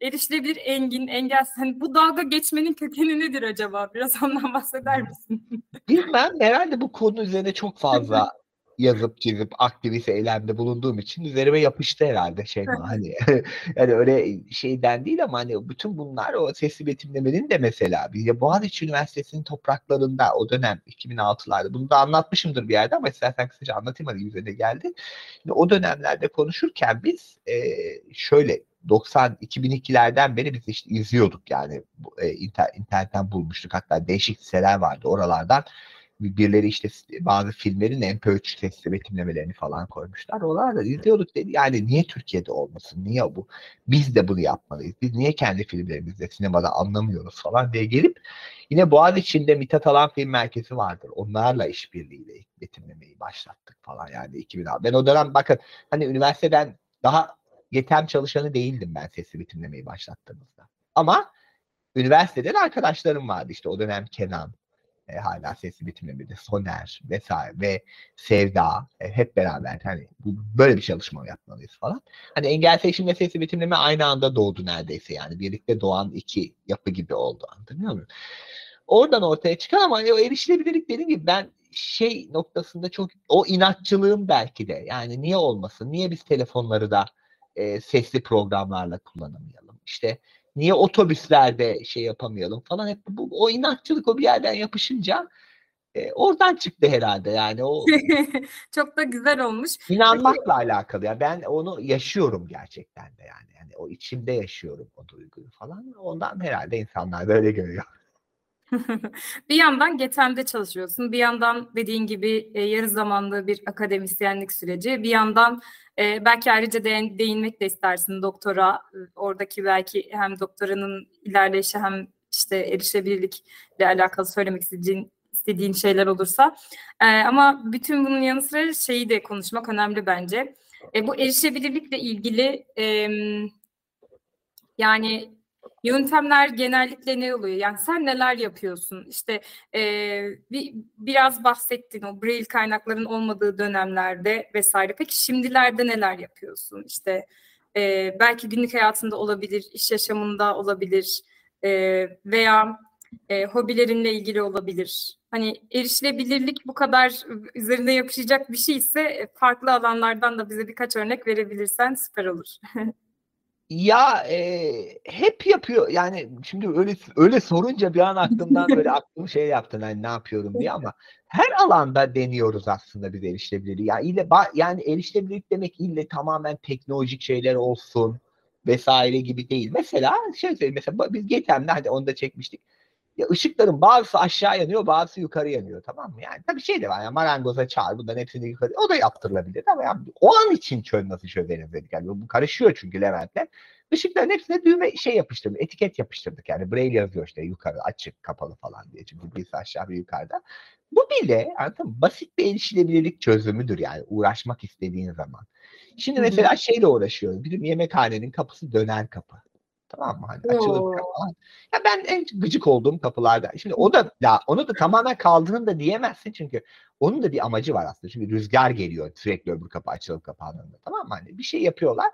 erişilebilir engin, engelsiz hani bu dalga geçmenin kökeni nedir acaba? Biraz ondan bahseder misin? Bilmem herhalde bu konu üzerine çok fazla yazıp çizip aktivist eylemde bulunduğum için üzerime yapıştı herhalde şey hani yani öyle şeyden değil ama hani bütün bunlar o sesli betimlemenin de mesela bir Boğaziçi Üniversitesi'nin topraklarında o dönem 2006'larda bunu da anlatmışımdır bir yerde ama istersen kısaca anlatayım hadi yüzüne geldi. Şimdi o dönemlerde konuşurken biz e, şöyle 90 2002'lerden beri biz işte izliyorduk yani e, inter, internetten bulmuştuk. Hatta değişik siteler vardı oralardan birileri işte bazı filmlerin MP3 sesli betimlemelerini falan koymuşlar. Onlar da izliyorduk dedi. Yani niye Türkiye'de olmasın? Niye bu? Biz de bunu yapmalıyız. Biz niye kendi filmlerimizde sinemada anlamıyoruz falan diye gelip yine Boğaziçi'nde Mithat Alan Film Merkezi vardır. Onlarla işbirliğiyle betimlemeyi başlattık falan yani 2006. Ben o dönem bakın hani üniversiteden daha yetem çalışanı değildim ben sesli betimlemeyi başlattığımızda. Ama üniversiteden arkadaşlarım vardı işte o dönem Kenan, e, hala sesli bitimlemede Soner vesaire ve Sevda. E, hep beraber hani bu, böyle bir çalışma yapmalıyız falan. Hani engel seçim ve sesli bitimleme aynı anda doğdu neredeyse yani. Birlikte doğan iki yapı gibi oldu anlıyor musun? Oradan ortaya çıkan ama o erişilebilirlik dediğim gibi ben şey noktasında çok o inatçılığım belki de. Yani niye olmasın? Niye biz telefonları da e, sesli programlarla kullanamayalım işte Niye otobüslerde şey yapamayalım falan hep bu o inatçılık o bir yerden yapışınca e, oradan çıktı herhalde yani o çok da güzel olmuş. İnanmakla alakalı ya yani ben onu yaşıyorum gerçekten de yani yani o içimde yaşıyorum o duyguyu falan ondan herhalde insanlar böyle görüyor. bir yandan GETEM'de çalışıyorsun. Bir yandan dediğin gibi e, yarı zamanlı bir akademisyenlik süreci. Bir yandan e, belki ayrıca değin, değinmek de istersin doktora. E, oradaki belki hem doktoranın ilerleyişi hem işte erişebilirlikle alakalı söylemek istediğin istediğin şeyler olursa. E, ama bütün bunun yanı sıra şeyi de konuşmak önemli bence. E, bu erişebilirlikle ilgili e, yani Yöntemler genellikle ne oluyor? Yani sen neler yapıyorsun? İşte e, bir, biraz bahsettin o Braille kaynakların olmadığı dönemlerde vesaire. Peki şimdilerde neler yapıyorsun? İşte e, belki günlük hayatında olabilir, iş yaşamında olabilir e, veya e, hobilerinle ilgili olabilir. Hani erişilebilirlik bu kadar üzerinde yapışacak bir şey ise farklı alanlardan da bize birkaç örnek verebilirsen süper olur. Ya e, hep yapıyor yani şimdi öyle öyle sorunca bir an aklımdan böyle aklım şey yaptın hani ne yapıyorum diye ama her alanda deniyoruz aslında biz erişilebilirliği. Ya ile yani erişilebilirlik demek ille tamamen teknolojik şeyler olsun vesaire gibi değil. Mesela şey söyleyeyim mesela biz hadi onu da çekmiştik. Ya ışıkların bazısı aşağı yanıyor, bazısı yukarı yanıyor tamam mı? Yani tabii şey de var ya marangoza çağır bunların hepsini yukarı. O da yaptırılabilir ama yani o an için çöz nasıl çözeriz dedik. Yani bu karışıyor çünkü Levent'le. Işıkların hepsine düğme şey yapıştırdık, etiket yapıştırdık. Yani Braille yazıyor işte yukarı, açık, kapalı falan diye. Çünkü birisi aşağı bir yukarıda. Bu bile anladın mı? Basit bir erişilebilirlik çözümüdür yani uğraşmak istediğin zaman. Şimdi mesela şeyle uğraşıyoruz. Bizim yemekhanenin kapısı döner kapı. Tamam mı? Hani açılır kapı. Ya ben en gıcık olduğum kapılarda. Şimdi o da ya onu da tamamen kaldırın da diyemezsin çünkü onun da bir amacı var aslında. Çünkü rüzgar geliyor sürekli öbür kapı açılıp kapandığında. Tamam mı? Hani bir şey yapıyorlar.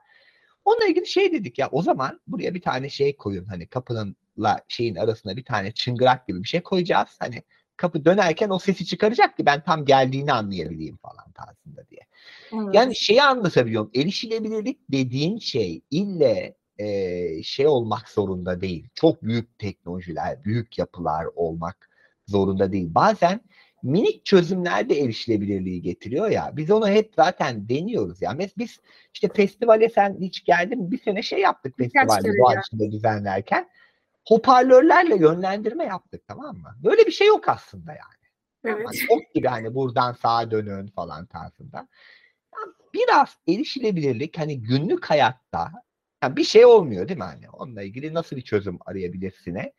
Onunla ilgili şey dedik ya o zaman buraya bir tane şey koyun hani kapınınla şeyin arasına bir tane çıngırak gibi bir şey koyacağız. Hani kapı dönerken o sesi çıkaracak ki ben tam geldiğini anlayabileyim falan tarzında diye. Evet. Yani şeyi anlatabiliyorum. Erişilebilirlik dediğin şey ille e, şey olmak zorunda değil. Çok büyük teknolojiler, büyük yapılar olmak zorunda değil. Bazen minik çözümler de erişilebilirliği getiriyor ya. Biz onu hep zaten deniyoruz ya. Mesela biz işte festivale sen hiç geldin bir sene şey yaptık festivalde Boğaziçi'nde düzenlerken. Hoparlörlerle yönlendirme yaptık tamam mı? Böyle bir şey yok aslında yani. Evet. Yani ok gibi hani buradan sağa dönün falan tarzında. Yani biraz erişilebilirlik hani günlük hayatta yani bir şey olmuyor değil mi hani? Onunla ilgili nasıl bir çözüm arayabilirsine?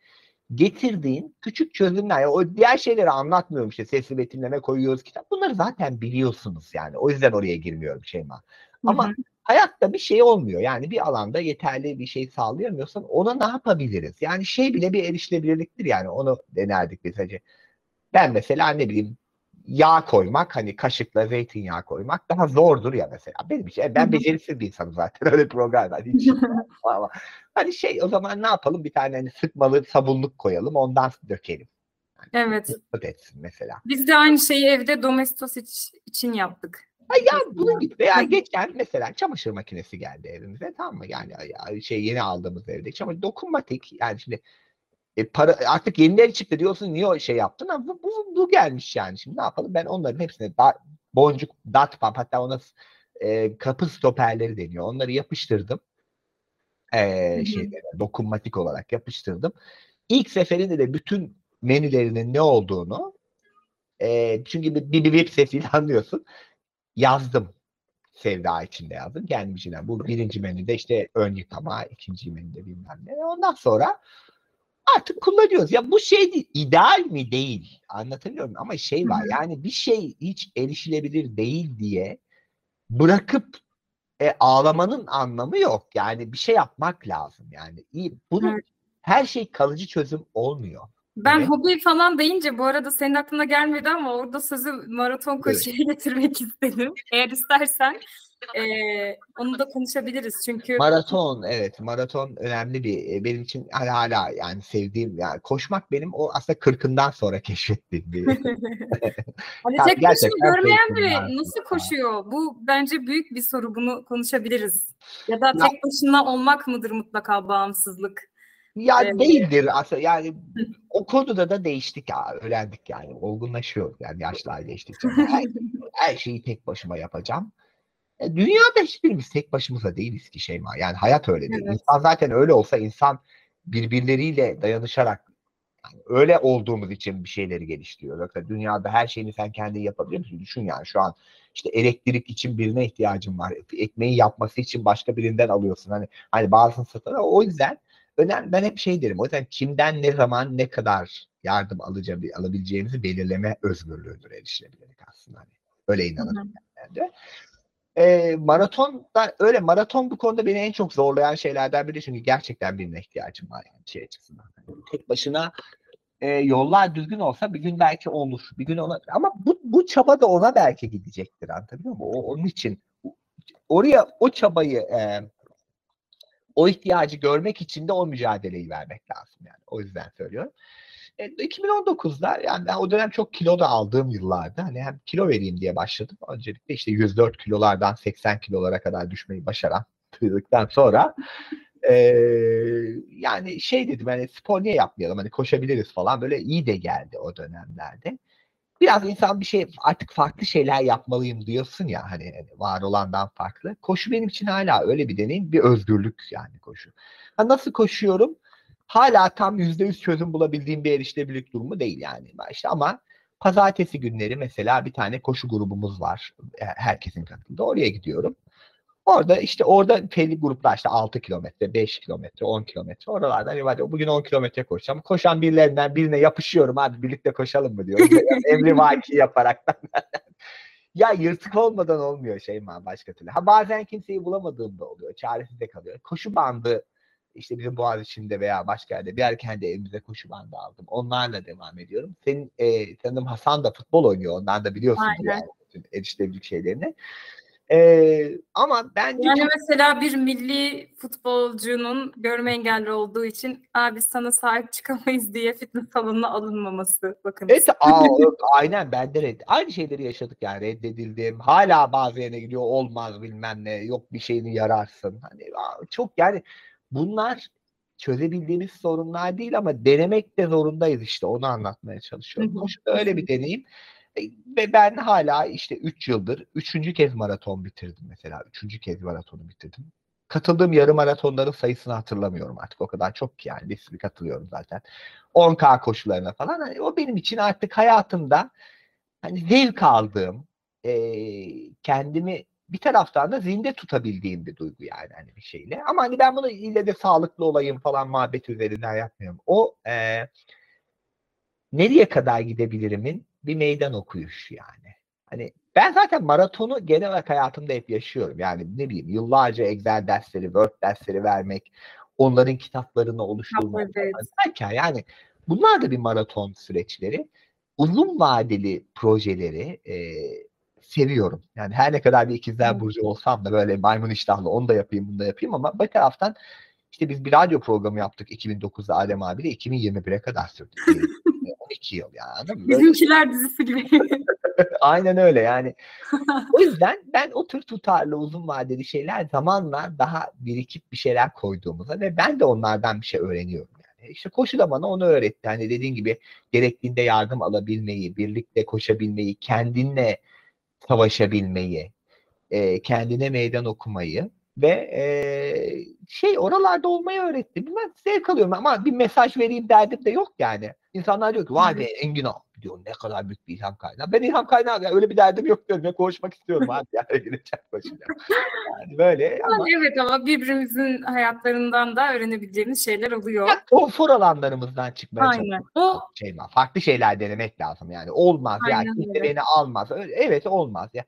getirdiğin küçük çözümler. Yani o diğer şeyleri anlatmıyorum işte sesli betimleme koyuyoruz kitap. Bunları zaten biliyorsunuz yani. O yüzden oraya girmiyorum Şeyma. Ama hı hı. hayatta bir şey olmuyor. Yani bir alanda yeterli bir şey sağlayamıyorsan ona ne yapabiliriz? Yani şey bile bir erişilebilirliktir yani. Onu denerdik biz. Hani ben mesela ne bileyim yağ koymak hani kaşıkla zeytinyağı koymak daha zordur ya mesela. Benim için ben beceriksiz bir insanım zaten öyle program var. Hiç ama hani şey o zaman ne yapalım bir tane hani sıkmalı sabunluk koyalım ondan dökelim. Yani evet. Etsin mesela. Biz de aynı şeyi evde domestos için yaptık. Ha ya bunun gibi veya geçen mesela çamaşır makinesi geldi evimize tamam mı? Yani şey yeni aldığımız evde çamaşır dokunmatik yani şimdi e, para artık yenileri çıktı diyorsun niye o şey yaptın? Ama bu, bu, bu gelmiş yani. Şimdi ne yapalım? Ben onların hepsine da, boncuk dat pump hatta ona e, kapı stoperleri deniyor. Onları yapıştırdım. E, şeylere, dokunmatik olarak yapıştırdım. İlk seferinde de bütün menülerinin ne olduğunu e, çünkü bir, bir, web sitesiyle anlıyorsun yazdım. Sevda içinde yazdım. Kendim içinden. Bu birinci menüde işte ön yıkama, ikinci menüde bilmem ne. Ondan sonra artık kullanıyoruz. Ya bu şey değil, ideal mi değil anlatabiliyor muyum? Ama şey var yani bir şey hiç erişilebilir değil diye bırakıp e, ağlamanın anlamı yok. Yani bir şey yapmak lazım yani. İyi, bunu evet. her şey kalıcı çözüm olmuyor. Ben evet. hobi falan deyince bu arada senin aklına gelmedi ama orada sözü maraton koşuya evet. getirmek istedim. Eğer istersen e, onu da konuşabiliriz çünkü. Maraton evet maraton önemli bir e, benim için hala, hala yani sevdiğim yani koşmak benim o aslında kırkından sonra keşfettiğim bir. hani tek başına görmeyen biri nasıl koşuyor? Bu bence büyük bir soru bunu konuşabiliriz. Ya da tek başına olmak mıdır mutlaka bağımsızlık? Ya evet. değildir aslında yani o konuda da değiştik ya öğrendik yani olgunlaşıyor yani yaşlar geçtikçe her, her şeyi tek başıma yapacağım. E, dünyada hiçbirimiz tek başımıza değiliz ki Şeyma. Yani hayat öyle değil. Evet. İnsan zaten öyle olsa insan birbirleriyle dayanışarak Yani öyle olduğumuz için bir şeyleri geliştiriyor. Yoksa dünyada her şeyini sen kendin yapabilir misin? Düşün yani şu an işte elektrik için birine ihtiyacın var. Ekmeği yapması için başka birinden alıyorsun. Hani hani bazısını satın. O yüzden önemli. Ben hep şey derim. O yüzden kimden ne zaman ne kadar yardım alacağım, alabileceğimizi belirleme özgürlüğüdür erişilebilirlik aslında. Hani öyle inanırım ben de. E, maraton da öyle maraton bu konuda beni en çok zorlayan şeylerden biri çünkü gerçekten birine ihtiyacım var yani şey açısından. Yani tek başına e, yollar düzgün olsa bir gün belki olur. Bir gün ona ama bu, bu çaba da ona belki gidecektir anlatabiliyor muyum? O, onun için oraya o çabayı e, o ihtiyacı görmek için de o mücadeleyi vermek lazım yani. O yüzden söylüyorum. 2019'da yani ben o dönem çok kilo da aldığım yıllarda hani hem kilo vereyim diye başladım. Öncelikle işte 104 kilolardan 80 kilolara kadar düşmeyi başaran başardıktan sonra e, yani şey dedim hani spor niye yapmayalım hani koşabiliriz falan böyle iyi de geldi o dönemlerde. Biraz insan bir şey artık farklı şeyler yapmalıyım diyorsun ya hani, hani var olandan farklı. Koşu benim için hala öyle bir deneyim bir özgürlük yani koşu. Ha, nasıl koşuyorum? Hala tam yüzde yüz çözüm bulabildiğim bir erişilebilirlik durumu değil yani. İşte ama pazartesi günleri mesela bir tane koşu grubumuz var. Herkesin katıldığı. Oraya gidiyorum. Orada işte orada belli gruplar işte 6 kilometre, 5 kilometre, 10 kilometre. Oralardan hani hadi bugün 10 kilometre koşacağım. Koşan birilerinden birine yapışıyorum. Hadi birlikte koşalım mı diyorum. Emri vaki yaparaktan. ya yırtık olmadan olmuyor şey mi başka türlü. Ha bazen kimseyi bulamadığımda oluyor. Çaresiz de kalıyor. Koşu bandı işte bizim Boğaz içinde veya başka yerde bir erken de evimize koşu bandı aldım. Onlarla devam ediyorum. Senin e, tanıdığım Hasan da futbol oynuyor. Ondan da biliyorsun yani bütün erişilebilecek şeylerini. Ee, ama bence yani çok... mesela bir milli futbolcunun görme engelli olduğu için abi sana sahip çıkamayız diye fitness salonuna alınmaması bakın. Evet, aa, aynen ben de red. Aynı şeyleri yaşadık yani reddedildim. Hala bazı yerine gidiyor olmaz bilmem ne yok bir şeyini yararsın. Hani çok yani bunlar çözebildiğimiz sorunlar değil ama denemek de zorundayız işte onu anlatmaya çalışıyorum. Hı öyle bir deneyim. E, ve ben hala işte 3 yıldır 3. kez maraton bitirdim mesela. 3. kez maratonu bitirdim. Katıldığım yarım maratonların sayısını hatırlamıyorum artık. O kadar çok ki yani bir sürü katılıyorum zaten. 10K koşularına falan. Hani o benim için artık hayatımda hani zevk aldığım, e, kendimi bir taraftan da zinde tutabildiğim bir duygu yani hani bir şeyle. Ama hani ben bunu ile de sağlıklı olayım falan muhabbet üzerinden yapmıyorum. O e, nereye kadar gidebilirimin bir meydan okuyuş yani. Hani ben zaten maratonu genel olarak hayatımda hep yaşıyorum. Yani ne bileyim yıllarca Excel dersleri, Word dersleri vermek, onların kitaplarını oluşturmak. Evet. Yani bunlar da bir maraton süreçleri. Uzun vadeli projeleri e, seviyorum. Yani her ne kadar bir ikizler burcu olsam da böyle maymun iştahlı onu da yapayım bunu da yapayım ama bir taraftan işte biz bir radyo programı yaptık 2009'da Adem abiyle 2021'e kadar sürdü. 12 yıl yani. Bizimkiler dizisi gibi. Aynen öyle yani. o yüzden ben o tür tutarlı uzun vadeli şeyler zamanla daha birikip bir şeyler koyduğumuzda ve ben de onlardan bir şey öğreniyorum. Yani. İşte koşu da bana onu öğretti. Hani dediğin gibi gerektiğinde yardım alabilmeyi, birlikte koşabilmeyi, kendinle savaşabilmeyi, e, kendine meydan okumayı ve e, şey oralarda olmayı öğretti. Ben zevk alıyorum ama bir mesaj vereyim derdim de yok yani. İnsanlar diyor ki vay be Engin abi diyor ne kadar büyük bir ilham kaynağı. Ben ilham kaynağı yani öyle bir derdim yok diyorum. Ben konuşmak istiyorum abi yani gideceğim başına. Yani böyle ama. Evet ama birbirimizin hayatlarından da öğrenebileceğimiz şeyler oluyor. Ya, konfor alanlarımızdan çıkmaya Aynen. O şey var. Farklı şeyler denemek lazım yani. Olmaz Aynen ya kimse beni almaz. Öyle, evet olmaz ya.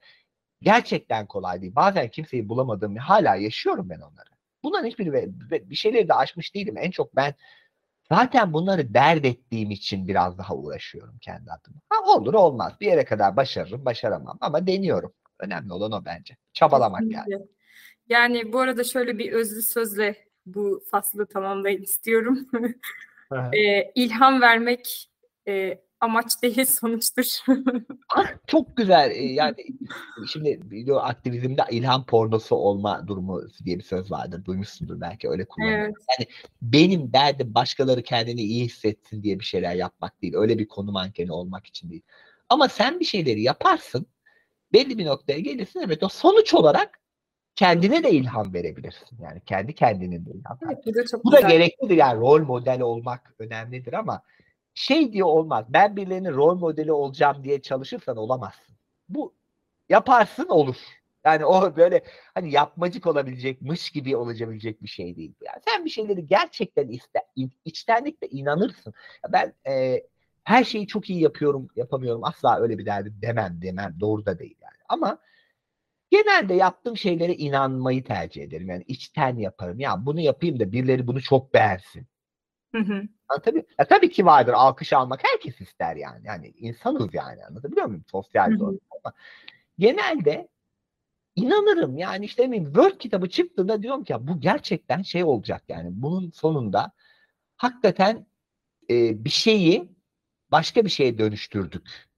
Gerçekten kolay değil. Bazen kimseyi bulamadığım hala yaşıyorum ben onları. Bunların hiçbiri bir şeyleri de aşmış değilim. En çok ben Zaten bunları dert ettiğim için biraz daha uğraşıyorum kendi adıma. Ha, olur olmaz. Bir yere kadar başarırım, başaramam ama deniyorum. Önemli olan o bence. Çabalamak Kesinlikle. yani. Yani bu arada şöyle bir özlü sözle bu faslı tamamlayın istiyorum. e, ilham vermek e, amaç değil sonuçtur. Ah, çok güzel. Ee, yani şimdi video aktivizmde ilham pornosu olma durumu diye bir söz vardır. Duymuşsundur belki öyle kullanılıyor. Evet. Yani benim derdim başkaları kendini iyi hissetsin diye bir şeyler yapmak değil. Öyle bir konu mankeni olmak için değil. Ama sen bir şeyleri yaparsın. Belli bir noktaya gelirsin. Evet o sonuç olarak kendine de ilham verebilirsin. Yani kendi kendine de ilham. Evet, bu da, çok bu da gereklidir. Yani rol model olmak önemlidir ama şey diye olmaz. Ben birilerinin rol modeli olacağım diye çalışırsan olamazsın. Bu yaparsın olur. Yani o böyle hani yapmacık olabilecekmiş gibi olabilecek bir şey değil. Yani sen bir şeyleri gerçekten iste, içtenlikle inanırsın. Ben e, her şeyi çok iyi yapıyorum, yapamıyorum. Asla öyle bir derdim demem, demem. Doğru da değil yani. Ama genelde yaptığım şeylere inanmayı tercih ederim. Yani içten yaparım. Ya bunu yapayım da birileri bunu çok beğensin. Hı hı. Tabii, ya tabii ki vardır alkış almak herkes ister yani. Yani insanız yani anlatabiliyor muyum? Sosyal bir ama genelde inanırım yani işte eminim Word kitabı çıktığında diyorum ki ya bu gerçekten şey olacak yani bunun sonunda hakikaten e, bir şeyi başka bir şeye dönüştürdük.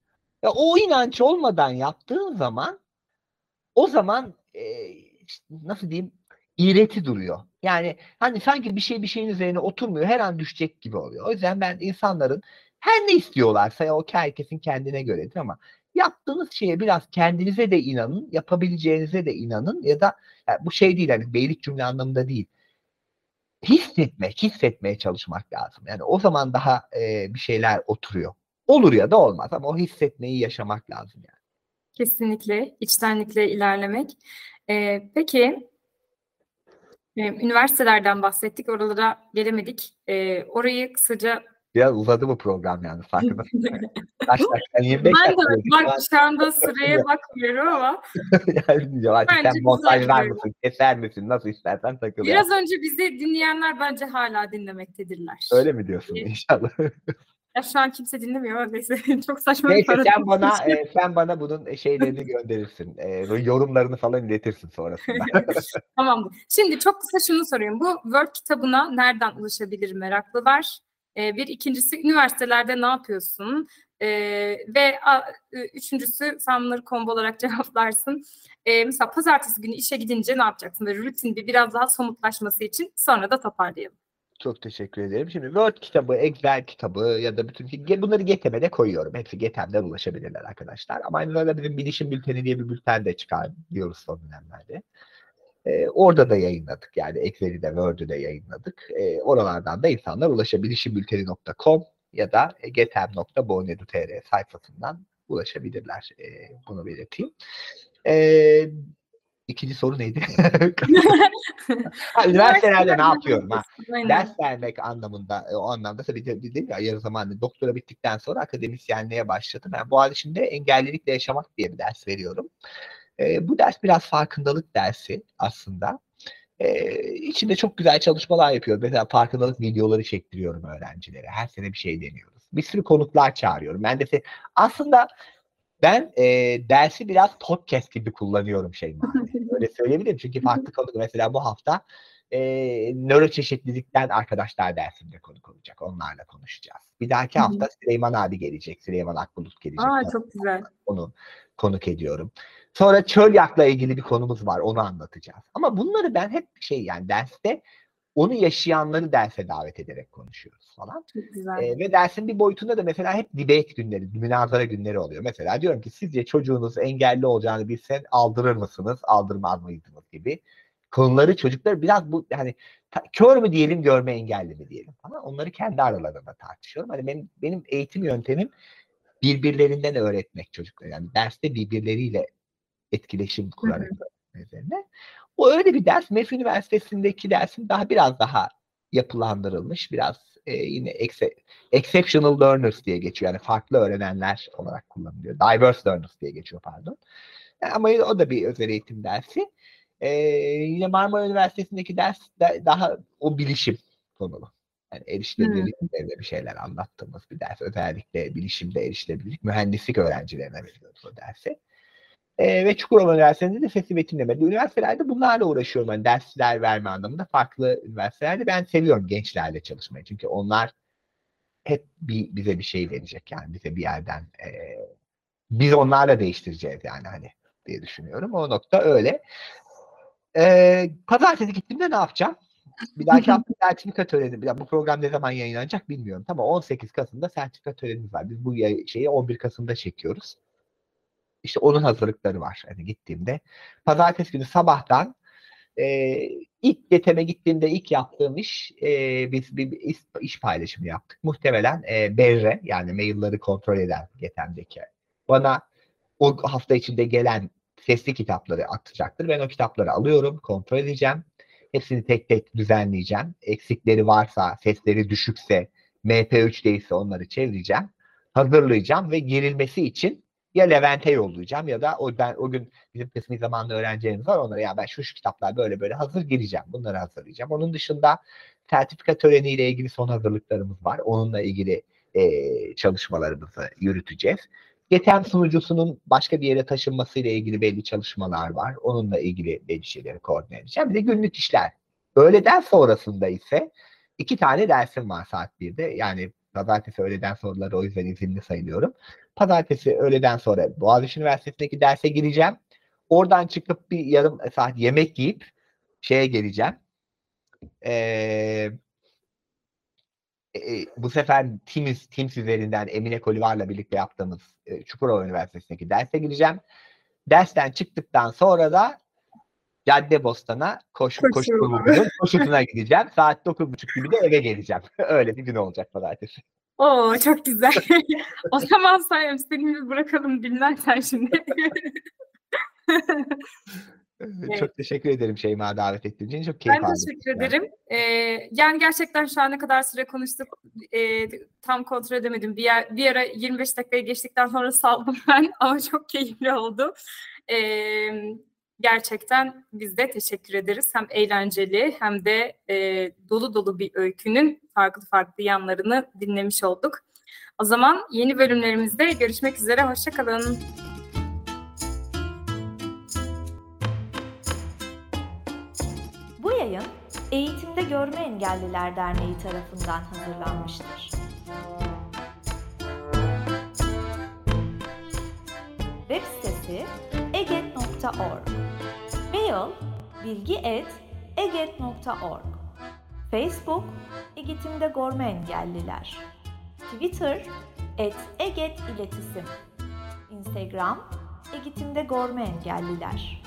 Ya o inanç olmadan yaptığın zaman o zaman e, nasıl diyeyim iğreti duruyor. Yani hani sanki bir şey bir şeyin üzerine oturmuyor her an düşecek gibi oluyor. O yüzden ben insanların her ne istiyorlarsa ya o herkesin kendine göredir ama yaptığınız şeye biraz kendinize de inanın, yapabileceğinize de inanın ya da yani bu şey değil hani beylik cümle anlamında değil. Hissetmek, hissetmeye çalışmak lazım. Yani o zaman daha e, bir şeyler oturuyor. Olur ya da olmaz ama o hissetmeyi yaşamak lazım yani. Kesinlikle içtenlikle ilerlemek. Ee, peki üniversitelerden bahsettik, oralara gelemedik. Ee, orayı kısaca Biraz uzadı bu program yani farkındasın. Kaç dakika? 25 ben de bak şu anda sıraya bakmıyorum ama yani Bence sen montajlar mısın, keser misin, nasıl istersen takıl. biraz önce bizi dinleyenler bence hala dinlemektedirler. Öyle mi diyorsun Evet. inşallah. Ya şu an kimse dinlemiyor. Neyse çok saçma bir Neyse paradigma. sen bana e, sen bana bunun şeylerini gönderirsin. E, yorumlarını falan iletirsin sonrasında. Tamamdır. Şimdi çok kısa şunu sorayım. Bu Word kitabına nereden ulaşabilir meraklılar? Ee, bir ikincisi üniversitelerde ne yapıyorsun? Ee, ve a, e, üçüncüsü sen bunları combo olarak cevaplarsın. Ee, mesela pazartesi günü işe gidince ne yapacaksın? Böyle rutin bir biraz daha somutlaşması için sonra da toparlayalım. Çok teşekkür ederim. Şimdi Word kitabı, Excel kitabı ya da bütün ge- bunları GETEM'e koyuyorum. Hepsi GETEM'den ulaşabilirler arkadaşlar. Ama aynı zamanda bizim bilişim bülteni diye bir bülten de çıkar diyoruz son dönemlerde. Ee, orada da yayınladık. Yani Excel'i de Word'ü de yayınladık. Ee, oralardan da insanlar ulaşabilişimbülteni.com ya da getem.bonedu.tr sayfasından ulaşabilirler. Ee, bunu belirteyim. Ee, ikinci soru neydi? ha, üniversitelerde ne yapıyorum? Ha? Aynen. ders vermek anlamında e, o anlamda tabii de- dedim ya yarı zamanlı doktora bittikten sonra akademisyenliğe başladım. Ben Boğaziçi'nde engellilikle yaşamak diye bir ders veriyorum. E, bu ders biraz farkındalık dersi aslında. E, içinde çok güzel çalışmalar yapıyorum. Mesela farkındalık videoları çektiriyorum öğrencilere. Her sene bir şey deniyoruz. Bir sürü konuklar çağırıyorum. Ben de se- aslında ben e, dersi biraz podcast gibi kullanıyorum şey Öyle söyleyebilirim. Çünkü farklı konuk mesela bu hafta e, nöroçeşitlilikten arkadaşlar dersinde konuk olacak. Onlarla konuşacağız. Bir dahaki hafta Süleyman abi gelecek. Süleyman Akbulut gelecek. Aa çok güzel. Onu konuk ediyorum. Sonra çölyakla ilgili bir konumuz var. Onu anlatacağız. Ama bunları ben hep şey yani derste onu yaşayanları derse davet ederek konuşuyoruz falan. Ee, ve dersin bir boyutunda da mesela hep debate günleri, münazara günleri oluyor. Mesela diyorum ki sizce çocuğunuz engelli olacağını bilsen aldırır mısınız, aldırmaz mıydınız gibi konuları çocuklar biraz bu hani ta- kör mü diyelim, görme engelli mi diyelim falan. Onları kendi aralarında tartışıyorum. Hani benim benim eğitim yöntemim birbirlerinden öğretmek çocuklara. Yani derste birbirleriyle etkileşim kurarak üzerine. O öyle bir ders. MEF Üniversitesi'ndeki dersim daha biraz daha yapılandırılmış. Biraz e, yine exe- exceptional learners diye geçiyor. Yani farklı öğrenenler olarak kullanılıyor. Diverse learners diye geçiyor pardon. Yani ama o da bir özel eğitim dersi. E, yine Marmara Üniversitesi'ndeki ders de daha o bilişim konulu. Yani erişilebilirlik üzerine bir şeyler anlattığımız bir ders. Özellikle bilişimde erişilebilirlik, mühendislik öğrencilerine veriyoruz o dersi. E, ve Çukurova Üniversitesi'nde de sesi betimlemede. Üniversitelerde bunlarla uğraşıyorum. Yani dersler verme anlamında farklı üniversitelerde ben seviyorum gençlerle çalışmayı. Çünkü onlar hep bir, bize bir şey verecek yani bize bir yerden e, biz onlarla değiştireceğiz yani hani diye düşünüyorum. O nokta öyle. E, pazartesi gittiğimde ne yapacağım? Bir dahaki hafta sertifika töreni. Ya bu program ne zaman yayınlanacak bilmiyorum. Tamam 18 Kasım'da sertifika törenimiz var. Biz bu şeyi 11 Kasım'da çekiyoruz. İşte onun hazırlıkları var. Hani gittiğimde. Pazartesi günü sabahtan E, ilk GETEM'e gittiğimde ilk yaptığım iş e, biz bir, iş, iş paylaşımı yaptık. Muhtemelen e, Berre yani mailleri kontrol eden GETEM'deki bana o hafta içinde gelen sesli kitapları atacaktır. Ben o kitapları alıyorum, kontrol edeceğim. Hepsini tek tek düzenleyeceğim. Eksikleri varsa, sesleri düşükse, MP3 değilse onları çevireceğim. Hazırlayacağım ve girilmesi için ya Levent'e yollayacağım ya da o ben o gün bizim kısmi zamanlı öğrencilerimiz var onlara ya ben şu, şu kitaplar böyle böyle hazır gireceğim. Bunları hazırlayacağım. Onun dışında sertifika töreniyle ilgili son hazırlıklarımız var. Onunla ilgili e, çalışmalarımızı yürüteceğiz. GTM sunucusunun başka bir yere taşınmasıyla ilgili belli çalışmalar var. Onunla ilgili belli şeyleri koordine edeceğim. Bir de günlük işler. Öğleden sonrasında ise iki tane dersim var saat 1'de. Yani pazartesi öğleden sonraları o yüzden izinli sayılıyorum. Pazartesi öğleden sonra Boğaziçi Üniversitesi'ndeki derse gireceğim. Oradan çıkıp bir yarım saat yemek yiyip şeye geleceğim. Ee, e, bu sefer Teams, Teams üzerinden Emine Kolivar'la birlikte yaptığımız e, Çukurova Üniversitesi'ndeki derse gireceğim. Dersten çıktıktan sonra da Caddebostan'a koş, koşu Koşu. grubunun koşusuna gideceğim. Saat 9.30 gibi de eve geleceğim. Öyle bir gün olacak pazartesi. Oo çok güzel. o zaman sen seni bir bırakalım dinlersen şimdi. Çok teşekkür ederim Şeyma davet ettiğin için. Çok keyif Ben aldım. teşekkür ederim. Ee, yani gerçekten şu an ne kadar süre konuştuk e, tam kontrol edemedim. Bir, yer, bir ara 25 dakikayı geçtikten sonra saldım ben ama çok keyifli oldu. Ee, gerçekten biz de teşekkür ederiz. Hem eğlenceli hem de e, dolu dolu bir öykünün farklı farklı yanlarını dinlemiş olduk. O zaman yeni bölümlerimizde görüşmek üzere. Hoşçakalın. Bu yayın Eğitimde Görme Engelliler Derneği tarafından hazırlanmıştır. Web sitesi eget.org Mail bilgi.eget.org Facebook Eğitimde Görme Engelliler. Twitter et Eget İletisim Instagram Eğitimde Görme Engelliler